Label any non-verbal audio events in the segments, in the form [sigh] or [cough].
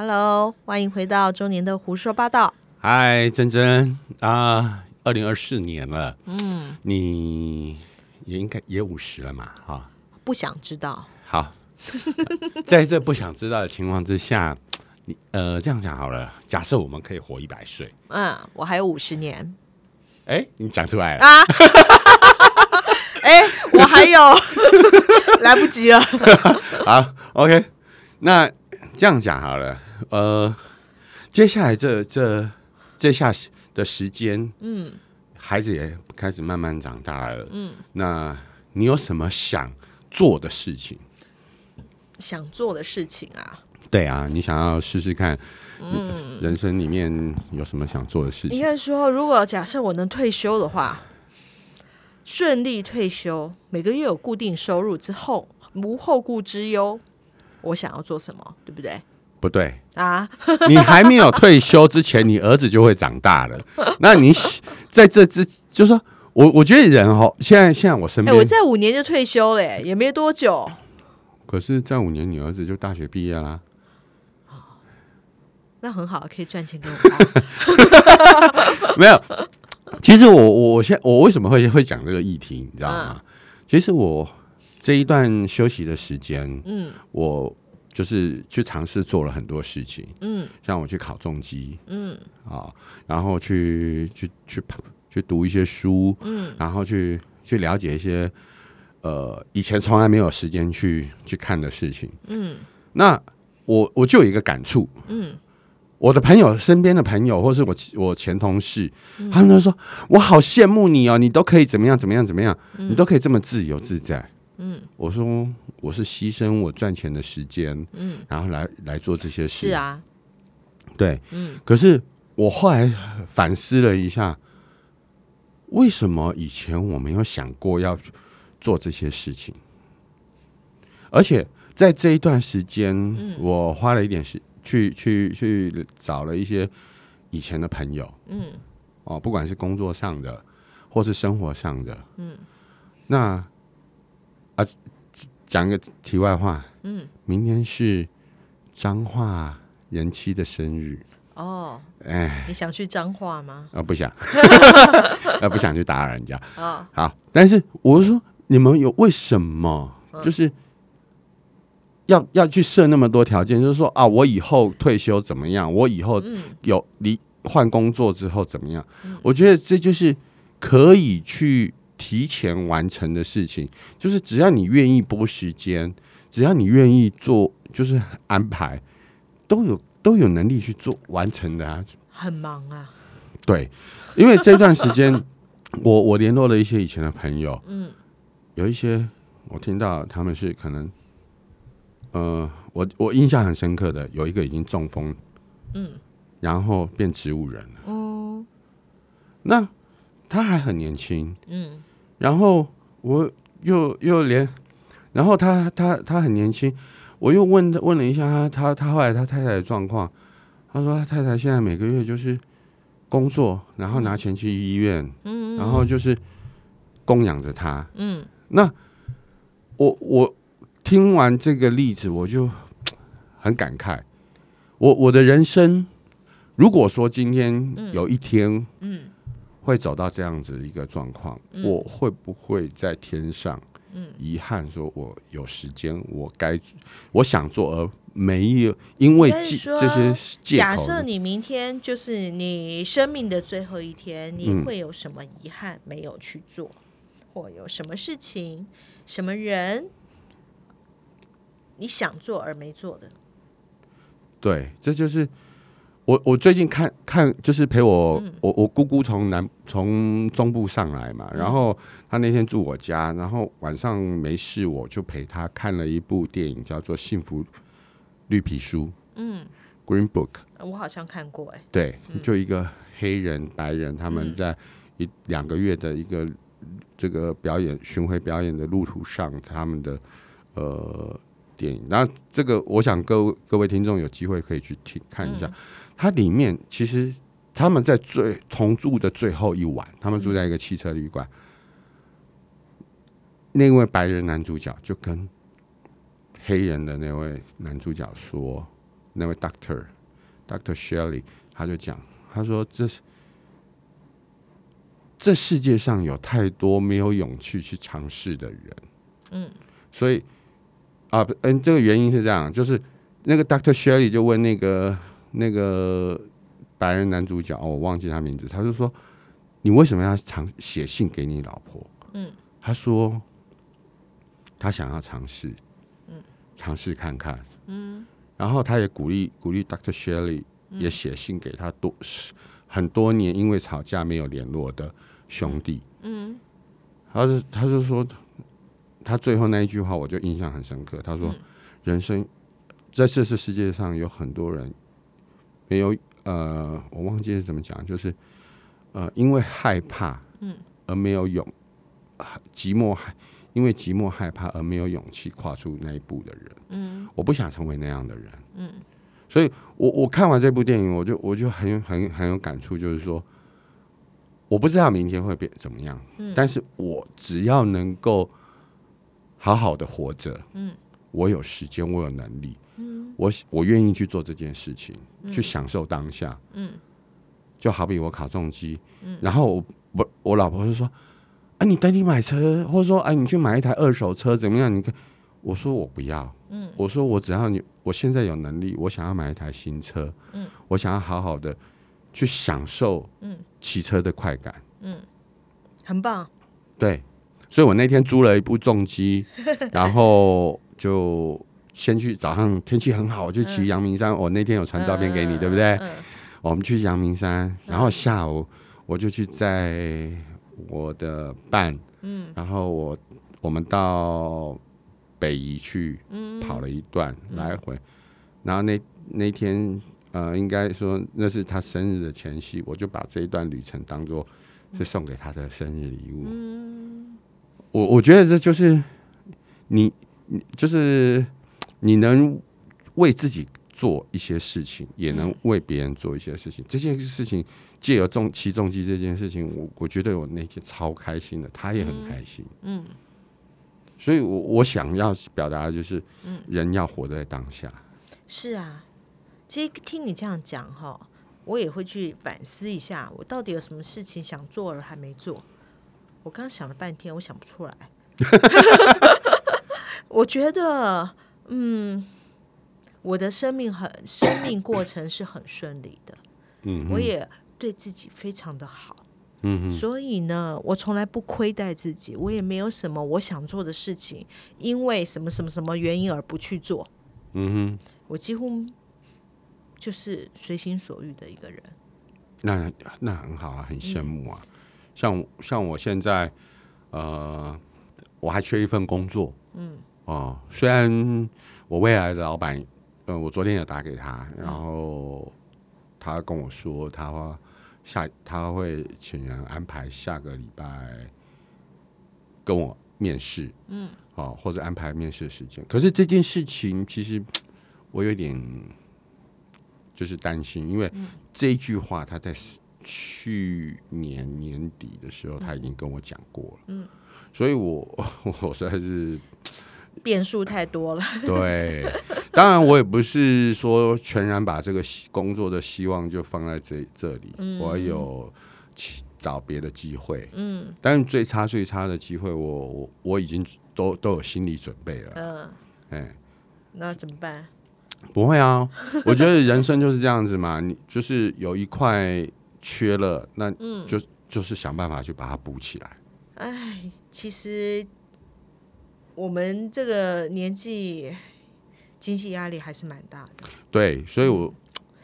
Hello，欢迎回到周年的胡说八道。嗨，珍珍啊，二零二四年了，嗯，你也应该也五十了嘛，哈。不想知道。好，[laughs] 在这不想知道的情况之下，你呃这样讲好了，假设我们可以活一百岁，嗯，我还有五十年。哎，你讲出来了啊！[laughs] 哎，我还有，[laughs] 来不及了。好，OK，那这样讲好了，呃，接下来这这这下的时间，嗯，孩子也开始慢慢长大了，嗯，那你有什么想做的事情？想做的事情啊？对啊，你想要试试看。嗯，人生里面有什么想做的事情？应该说，如果假设我能退休的话，顺利退休，每个月有固定收入之后，无后顾之忧，我想要做什么？对不对？不对啊！[laughs] 你还没有退休之前，你儿子就会长大了。[laughs] 那你在这之，就是说我，我觉得人哦，现在现在我身边，我在五年就退休了，也没多久。可是，在五年，你儿子就大学毕业啦。那很好，可以赚钱给我。[laughs] 没有，其实我我我现我为什么会会讲这个议题，你知道吗？其实我这一段休息的时间，嗯，我就是去尝试做了很多事情，嗯，像我去考重机，嗯，啊，然后去去去去读一些书，嗯，然后去去了解一些呃以前从来没有时间去去看的事情，嗯，那我我就有一个感触，嗯。我的朋友身边的朋友，或是我我前同事，他们都说我好羡慕你哦，你都可以怎么样怎么样怎么样，你都可以这么自由自在。嗯，我说我是牺牲我赚钱的时间，嗯，然后来来做这些事。是啊，对，嗯。可是我后来反思了一下，为什么以前我没有想过要做这些事情？而且在这一段时间，我花了一点时。去去去找了一些以前的朋友，嗯，哦，不管是工作上的，或是生活上的，嗯，那啊，讲个题外话，嗯，明天是彰化人妻的生日，哦，哎，你想去彰化吗？啊，不想，啊，[laughs] 不想去打扰人家，哦，好，但是我是说，你们有为什么就是？要要去设那么多条件，就是说啊，我以后退休怎么样？我以后有离换工作之后怎么样？我觉得这就是可以去提前完成的事情。就是只要你愿意拨时间，只要你愿意做，就是安排，都有都有能力去做完成的啊。很忙啊。对，因为这段时间，[laughs] 我我联络了一些以前的朋友，嗯，有一些我听到他们是可能。呃，我我印象很深刻的有一个已经中风，嗯，然后变植物人了，哦，那他还很年轻，嗯，然后我又又连，然后他他他很年轻，我又问问了一下他他他后来他太太的状况，他说他太太现在每个月就是工作，然后拿钱去医院，嗯，然后就是供养着他，嗯，那我我。听完这个例子，我就很感慨。我我的人生，如果说今天有一天，嗯，会走到这样子一个状况，我会不会在天上，嗯，遗憾说，我有时间，我该我想做而没有，因为这些假设你明天就是你生命的最后一天，你会有什么遗憾没有去做，或有什么事情、什么人？你想做而没做的，对，这就是我我最近看看，就是陪我我我姑姑从南从中部上来嘛，然后她那天住我家，然后晚上没事，我就陪她看了一部电影，叫做《幸福绿皮书》。嗯，Green Book，我好像看过哎。对，就一个黑人白人他们在一两个月的一个这个表演巡回表演的路途上，他们的呃。电影，然后这个我想各位各位听众有机会可以去听看一下，它里面其实他们在最同住的最后一晚，他们住在一个汽车旅馆，那位白人男主角就跟黑人的那位男主角说：“那位 Doctor Doctor Shelley，他就讲，他说这是这世界上有太多没有勇气去尝试的人，嗯，所以啊，嗯，这个原因是这样，就是那个 Doctor Shelley 就问那个那个白人男主角，哦，我忘记他名字，他就说你为什么要尝写信给你老婆？嗯，他说他想要尝试，嗯，尝试看看，嗯，然后他也鼓励鼓励 Doctor Shelley 也写信给他多很多年因为吵架没有联络的兄弟，嗯，他就他就说他最后那一句话我就印象很深刻，他说人生在这是世界上有很多人没有呃我忘记是怎么讲，就是呃因为害怕，嗯，而没有勇寂寞害因为寂寞害怕而没有勇气跨出那一步的人，嗯，我不想成为那样的人，嗯，所以我我看完这部电影，我就我就很有很很有感触，就是说，我不知道明天会变怎么样，嗯，但是我只要能够好好的活着，嗯，我有时间，我有能力，嗯，我我愿意去做这件事情，去享受当下，嗯，就好比我卡重机，嗯，然后我我我老婆就说。啊，你等你买车，或者说，哎，你去买一台二手车怎么样？你看，我说我不要，嗯，我说我只要你，我现在有能力，我想要买一台新车，嗯，我想要好好的去享受，嗯，骑车的快感，嗯，很棒，对，所以我那天租了一部重机，[laughs] 然后就先去早上天气很好，我就骑阳明山，我那天有传照片给你，对不对？我们去阳明山，然后下午我就去在。我的伴，嗯，然后我我们到北宜去跑了一段来回，然后那那天呃，应该说那是他生日的前夕，我就把这一段旅程当做是送给他的生日礼物。嗯，我我觉得这就是你你就是你能为自己做一些事情，也能为别人做一些事情，这件事情。借由重起重机这件事情，我我觉得我那天超开心的，他也很开心。嗯，所以，我我想要表达的就是，嗯，人要活在当下。是啊，其实听你这样讲哈，我也会去反思一下，我到底有什么事情想做而还没做。我刚想了半天，我想不出来。[laughs] 我觉得，嗯，我的生命很生命过程是很顺利的。嗯，我也。对自己非常的好，嗯，所以呢，我从来不亏待自己，我也没有什么我想做的事情，因为什么什么什么原因而不去做，嗯哼，我几乎就是随心所欲的一个人。那那很好啊，很羡慕啊。像像我现在，呃，我还缺一份工作，嗯，哦，虽然我未来的老板，嗯，我昨天有打给他，然后他跟我说他。下他会请人安排下个礼拜跟我面试，嗯，哦，或者安排面试的时间。可是这件事情其实 [tsk] 我有点就是担心，因为这一句话他在去年年底的时候他已经跟我讲过了，嗯，所以我 [laughs] 我实在是。变数太多了。[laughs] 对，当然我也不是说全然把这个工作的希望就放在这这里，我有找别的机会。嗯，但是最差最差的机会，我我我已经都都有心理准备了。嗯，哎，那怎么办？不会啊，我觉得人生就是这样子嘛，你就是有一块缺了，那就就是想办法去把它补起来。哎，其实。我们这个年纪，经济压力还是蛮大的。对，所以，我，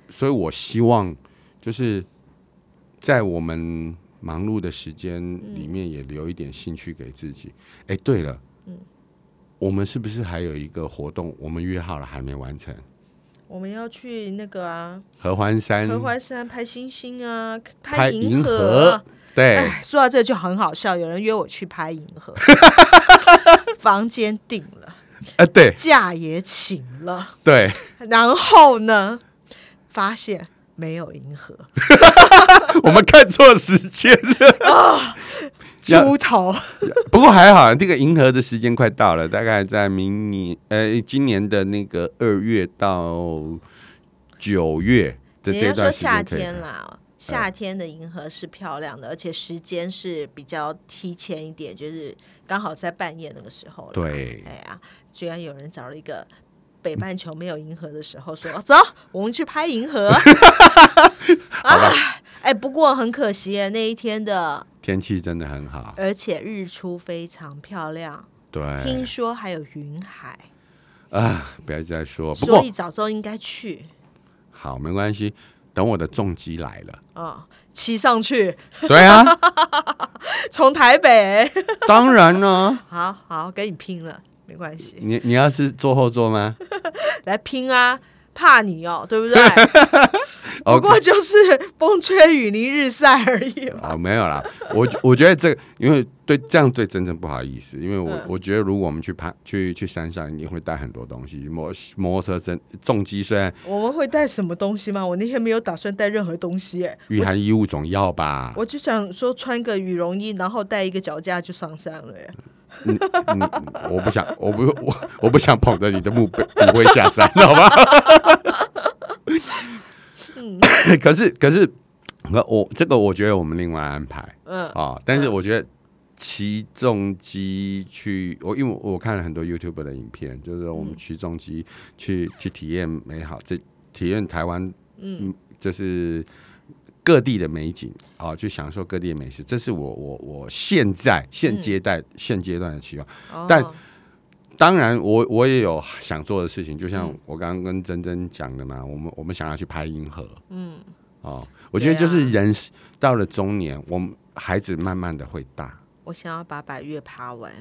所以我希望，就是在我们忙碌的时间里面，也留一点兴趣给自己。哎，对了，嗯，我们是不是还有一个活动？我们约好了，还没完成。我们要去那个啊，合欢山，合欢山拍星星啊，拍银河。对，说到这就很好笑，有人约我去拍银河。[laughs] 房间订了，哎，对，假也请了，对，然后呢，发现没有银河，[laughs] 我们看错时间了。[laughs] 啊，[laughs] 猪头。不过还好，这个银河的时间快到了，大概在明年，呃，今年的那个二月到九月的这段时夏间可以看。天啦，夏天的银河是漂亮的，而且时间是比较提前一点，就是刚好在半夜那个时候了。对哎呀，居然有人找了一个北半球没有银河的时候说，走，我们去拍银河。[laughs] 啊，哎，不过很可惜，那一天的，天气真的很好，而且日出非常漂亮，对听说还有云海，啊，不要再说。不所以早知应该去。好，没关系，等我的重机来了。哦，骑上去，对啊，[laughs] 从台北，[laughs] 当然呢。好好跟你拼了，没关系，你你要是坐后座吗？[laughs] 来拼啊！怕你哦，对不对？[laughs] 不过就是风吹雨淋日晒而已嘛。啊，没有啦，我我觉得这个，因为对这样对真正不好意思，因为我、嗯我觉得如果我们去爬去去山上，一定会带很多东西，摩摩托车真重机虽然我们会带什么东西吗？我那天没有打算带任何东西，哎，御寒衣物总要吧，我就想说穿个羽绒衣，然后带一个脚架就上山了耶。嗯，我不想，我不我我不想捧着你的墓碑骨灰下山，好吧？可是 [coughs] 可是，我我这个我觉得我们另外安排嗯啊，但是我觉得骑重机去，我因为我看了很多 YouTube 的影片，就是我们骑重机去去体验美好，这体验台湾，嗯，就是。各地的美景啊，去享受各地的美食，这是我我我现在现阶段、现阶段的期望。哦。但当然我，我也有想做的事情，就像我刚刚跟珍珍讲的嘛，我们我们想要去拍银河，嗯，哦，我觉得就是人到了中年，我们孩子慢慢的会大，我想要把百越爬完。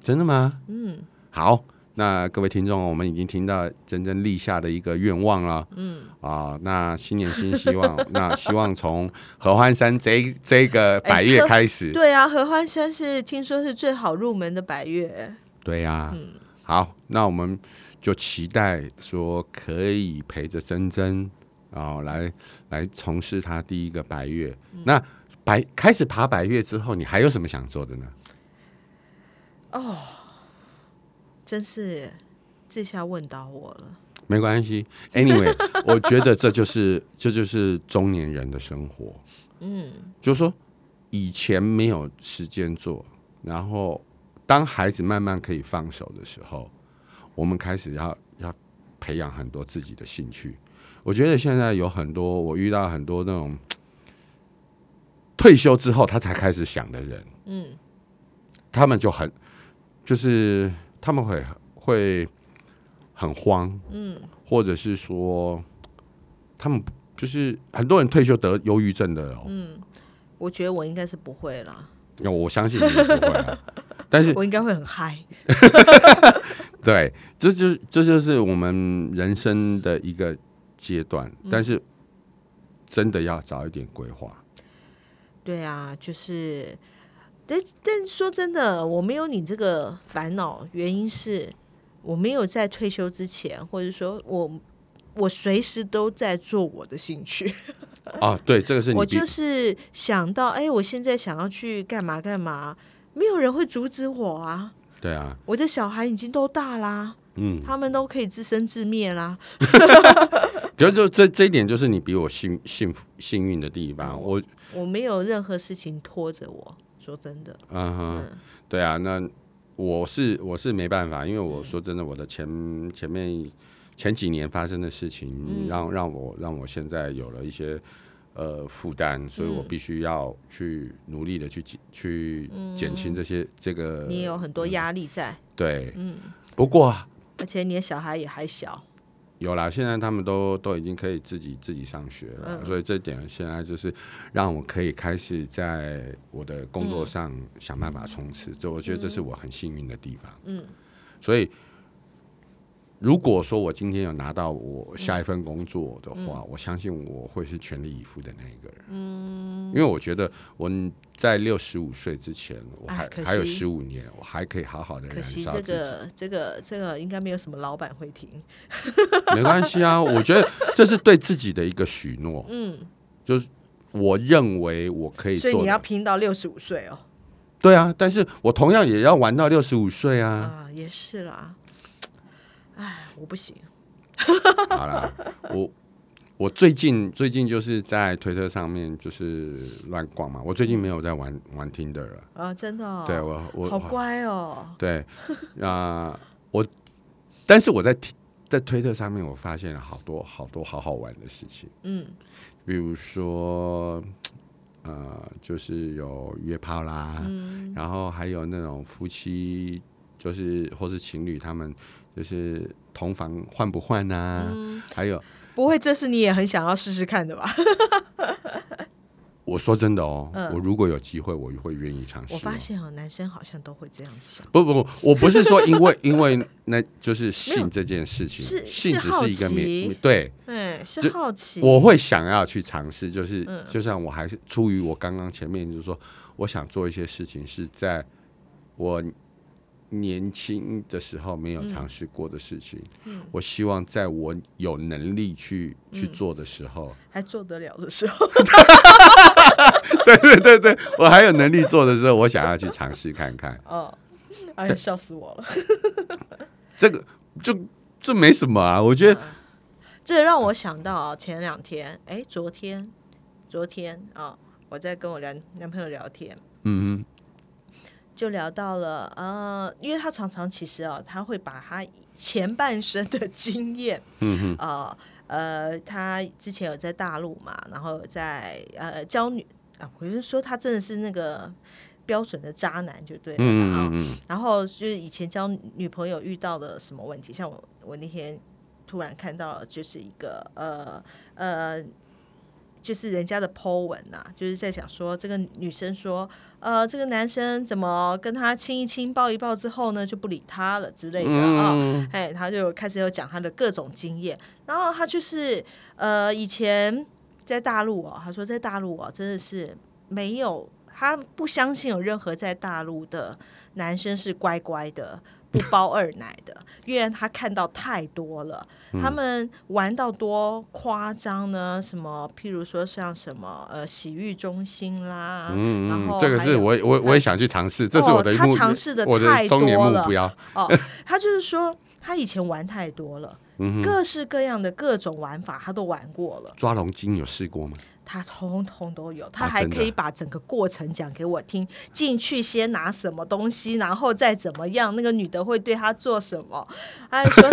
真的吗？嗯，好，那各位听众，我们已经听到珍珍立下的一个愿望了，嗯，啊，那新年新希望，[laughs] 那希望从合欢山这这个百越哎开始，对啊，合欢山是听说是最好入门的百月。对呀、嗯好，那我们就期待说可以陪着珍珍啊、来来从事他第一个百月。嗯那百开始爬百月之后，你还有什么想做的呢？真是这下问到我了。没关系，anyway，[laughs] 我觉得这就是这就是中年人的生活。嗯，就是说以前没有时间做，然后当孩子慢慢可以放手的时候，我们开始要要培养很多自己的兴趣。我觉得现在有很多我遇到很多那种退休之后他才开始想的人，嗯，他们就很就是他们会会很慌，嗯，或者是说他们就是很多人退休得忧郁症的哦，嗯。我觉得我应该是不会啦，那我相信你不会啊，[laughs] 但是我应该会很嗨。[laughs] 对，这就这就是我们人生的一个阶段，但是真的要早一点规划。对啊，就是，但但说真的，我没有你这个烦恼，原因是我没有在退休之前，或者说我我随时都在做我的兴趣。[laughs] 啊，对，这个是你我就是想到，哎，我现在想要去干嘛干嘛，没有人会阻止我啊。对啊，我的小孩已经都大啦，嗯，他们都可以自生自灭啦。[laughs] 就就这这一点就是你比我幸幸福幸运的地方。我我没有任何事情拖着我，说真的，嗯哼，对啊，那我是我是没办法，因为我说真的，我的前前面前几年发生的事情，让让我让我现在有了一些呃负担，所以我必须要去努力的去去减轻这些这个你也有很多压力在，对，嗯，不过而且你的小孩也还小。有啦，现在他们都都已经可以自己自己上学了，所以这点现在就是让我可以开始在我的工作上想办法冲刺，这我觉得这是我很幸运的地方。嗯，所以如果说我今天有拿到我下一份工作的话，我相信我会是全力以赴的那一个人。嗯，因为我觉得我在六十五岁之前，我还还有十五年，我还可以好好的燃可惜这烧自己。个这个这个应该没有什么老板会听。没关系啊，[laughs] 我觉得这是对自己的一个许诺。嗯，就是我认为我可以所以你要。拼到六十五岁哦。对啊，但是我同样也要玩到六十五岁啊。啊，也是啦。哎，我不行。好啦，我我最近最近就是在推特上面就是乱逛嘛，我最近没有在玩玩 Tinder 了。啊，真的、哦，对我我好乖哦，对啊、我但是我在在推特上面，我发现了好多好多好好玩的事情，嗯。比如说呃，就是有约炮啦，嗯。然后还有那种夫妻，就是或是情侣，他们就是同房换不换啊，嗯，还有不会，这是你也很想要试试看的吧？[laughs] 我说真的哦，嗯。我如果有机会，我会愿意尝试、哦。我发现哦，男生好像都会这样想，不不不，我不是说因为 [laughs] 因为那就是性这件事情，是性只是一个面对。对，哎，是好奇，我会想要去尝试，就是、嗯就像我还是出于我刚刚前面就是说，我想做一些事情是在我年轻的时候没有尝试过的事情，嗯。我希望在我有能力去去做的时候，还做得了的时候，[laughs] 对对对对，我还有能力做的时候，我想要去尝试看看，[laughs] 哦，哎呀，笑死我了。[laughs] 这个就这没什么啊，我觉得这让我想到啊前两天，哎，昨天，昨天啊，我在跟我男男朋友聊天，嗯就聊到了呃，因为他常常其实哦，他会把他前半生的经验，嗯哼呃呃，他之前有在大陆嘛，然后在呃教女啊，我是说他真的是那个标准的渣男就对。嗯嗯然后就是以前交女朋友遇到的什么问题，像我我那天突然看到了，就是一个呃呃，就是人家的 po 文呐、就是在想说这个女生说，呃，这个男生怎么跟她亲一亲、抱一抱之后呢，就不理她了之类的啊。嗯哎，他就开始有讲他的各种经验，然后他就是呃，以前在大陆哦，他说在大陆哦，真的是没有，他不相信有任何在大陆的男生是乖乖的。不包二奶的，因为他看到太多了，他们玩到多夸张呢？什么，譬如说像什么呃洗浴中心啦，嗯然后这个还有是我我我也想去尝试，这是我的哦他目尝试的我太的中年多了目标。哦，他就是说他以前玩太多了，嗯各式各样的各种玩法他都玩过了，抓龙筋有试过吗？他通通都有，他还可以把整个过程讲给我听。进去先拿什么东西，然后再怎么样，那个女的会对他做什么？他还说，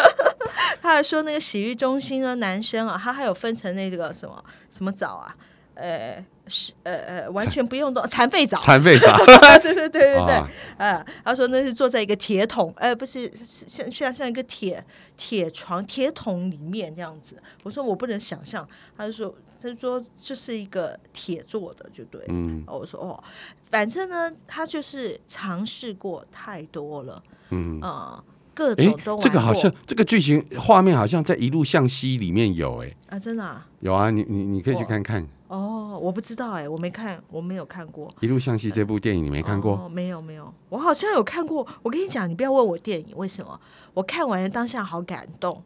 [laughs] 他还说那个洗浴中心的男生啊，他还有分成那个什么什么澡啊，呃。是呃呃，完全不用动残废澡，残废澡。[laughs] 对对对对对，啊。啊，他说那是坐在一个铁桶，呃，不是是像像像一个铁铁床铁桶里面这样子。我说我不能想象，他就说他就说这是一个铁做的，就对。嗯。我说哦，反正呢，他就是尝试过太多了，嗯，啊、各种都玩。这个好像这个剧情画面好像在《一路向西》里面有哎、啊，真的啊，有啊，你你你可以去看看《哦，我不知道哎，我没看，我没有看过。一路向西》这部电影，你没看过？哦？没有没有，我好像有看过。我跟你讲，你不要问我电影为什么，我看完了当下好感动，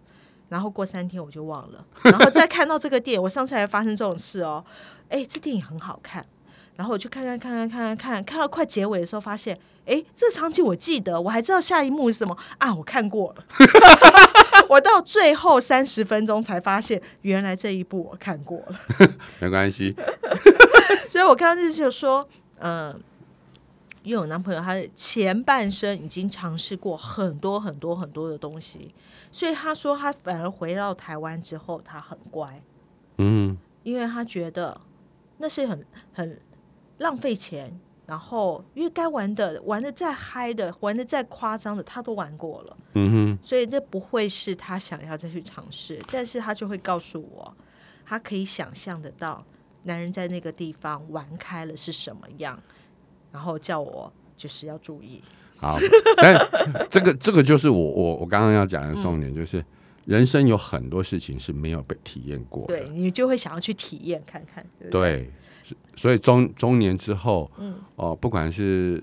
然后过三天我就忘了，然后再看到这个电影，我上次还发生这种事哦。哎，这电影很好看，然后我去看看看看看看看，看到快结尾的时候发现，哎，这场景我记得，我还知道下一幕是什么啊，我看过了。[laughs] 我到最后三十分钟才发现，原来这一部我看过了。[laughs] 没关系，[laughs] 所以我刚刚就是说，嗯、因为我男朋友他前半生已经尝试过很多很多很多的东西，所以他说他反而回到台湾之后，他很乖，嗯因为他觉得那是很很浪费钱。然后，因为该玩的、玩的再嗨的、玩的再夸张的，他都玩过了，嗯哼所以这不会是他想要再去尝试。但是他就会告诉我，他可以想象得到男人在那个地方玩开了是什么样，然后叫我就是要注意。哼，好，[laughs] 但这个这个就是我我我刚刚要讲的重点，就是、人生有很多事情是没有被体验过的，对你就会想要去体验看看，对对？对，所以中中年之后，嗯。哦，不管是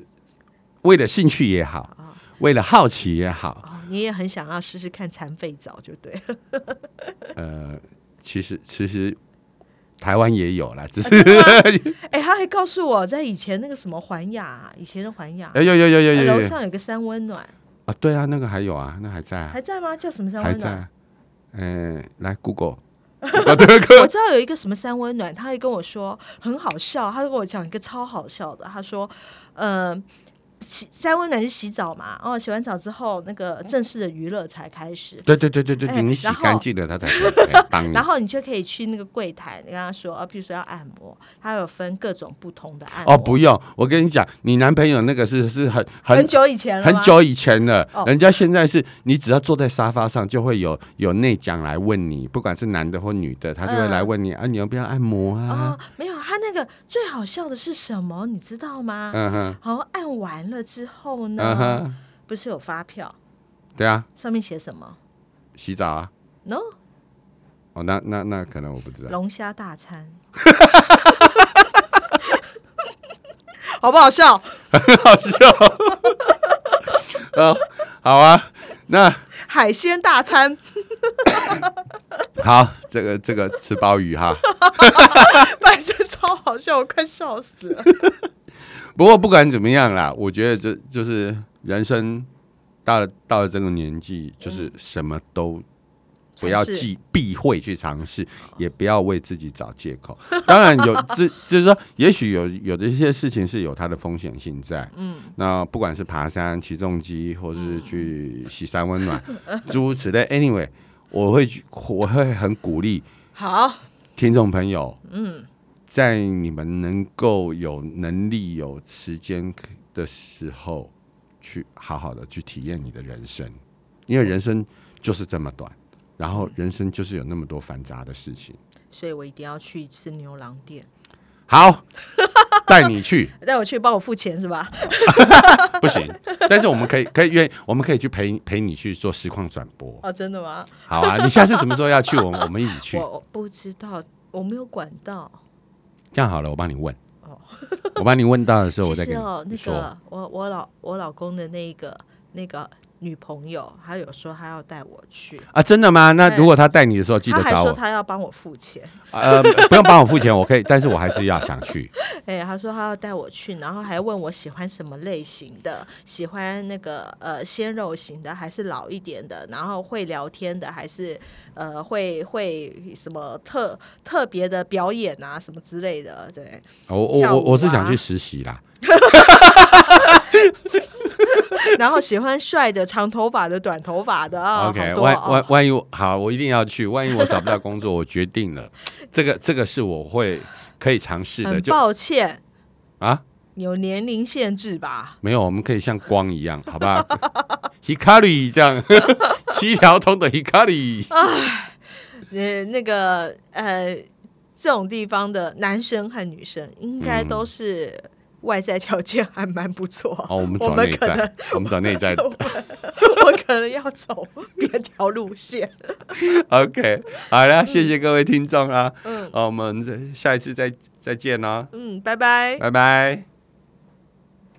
为了兴趣也好，啊。为了好奇也好，哦，你也很想要试试看残废澡，就对。了。呃，其实其实台湾也有啦，只是 [laughs] 哎，他还告诉我在以前那个什么环雅，以前的环雅哎有有有有有楼上有个三温暖，啊，对啊，那个还有啊，那还在啊。还在吗？叫什么三温暖？还在啊，呃，来 Google [laughs] 我知道有一个什么三温暖，他会跟我说很好笑，他就跟我讲一个超好笑的，他说，嗯。洗三温暖去洗澡嘛，哦，洗完澡之后，那个正式的娱乐才开始。对对对对对你洗然后干净了，他才帮你 [laughs] 然。后你就可以去那个柜台，你跟他说，啊，比如说要按摩，他有分各种不同的按摩。哦，不用，我跟你讲，你男朋友那个是是很很很久以前了很久以前了，哦人家现在是你只要坐在沙发上，就会有有内讲来问你，不管是男的或女的，他就会来问你、啊，你要不要按摩啊？哦，没有，个最好笑的是什么，你知道吗？嗯哼，好，按完了之后嗯呢，哼，不是有发票，对啊，上面写什么洗澡啊。？No，哦，那那那可能我不知道。龙虾大餐，[laughs] 好不好笑？很好笑。[laughs] 哦，好啊，那海鲜大餐，[laughs] 好，这个这个吃鲍鱼哈。[laughs] 反正超好笑，我快笑死了。[laughs] 不过不管怎么样啦，我觉得这就是人生到了到了这个年纪，就是什么都不要忌避讳去尝试，也不要为自己找借口。当然有这就是说，也许有有的一些事情是有它的风险性在。嗯，那不管是爬山、起重机，或是去洗三温暖，诸如此类。Anyway，我会去我会很鼓励好，听众朋友，嗯，在你们能够有能力、有时间的时候，去好好的去体验你的人生，因为人生就是这么短，然后人生就是有那么多繁杂的事情。所以我一定要去一次牛郎店，好，[laughs] 带你去 [laughs] 带我去帮我付钱是吧？[laughs] 不行，但是我们可以可以约，我们可以去陪陪你去做实况转播。哦，真的吗？好啊，你下次什么时候要去？我们我们一起去。我不知道，我没有管道。这样好了，我帮你问。我帮你问到的时候，我再跟实哦，那你说。个我我老我老公的那个那个女朋友，她有说她要带我去，啊，真的吗？那如果他带你的时候，记得找我。她要帮我付钱。呃，不用帮我付钱，我可以，[laughs] 但是我还是要想去。[laughs] 哎，她说她要带我去，然后还问我喜欢什么类型的，喜欢那个呃鲜肉型的，还是老一点的，然后会聊天的，还是呃会会什么特特别的表演啊什么之类的，对。我我我我是想啊去实习啦。[laughs] 然后喜欢帅的、长头发的、短头发的啊。OK，万万万一好，我一定要去。万一我找不到工作，我决定了，这个这个是我会可以尝试的。就抱歉，啊，有年龄限制吧？没有，我们可以像光一样，好吧？[laughs] Hikari 这样，[laughs] 七条通的 Hikari。呃，那个呃，这种地方的男生和女生应该都是外在条件还蛮不错。哦，我们我找内在们可能，我们找内在。[laughs] 我可能要走别条路线。OK，好了，谢谢各位听众啊。嗯，好，我们下一次再再见啦，嗯，拜拜。拜拜。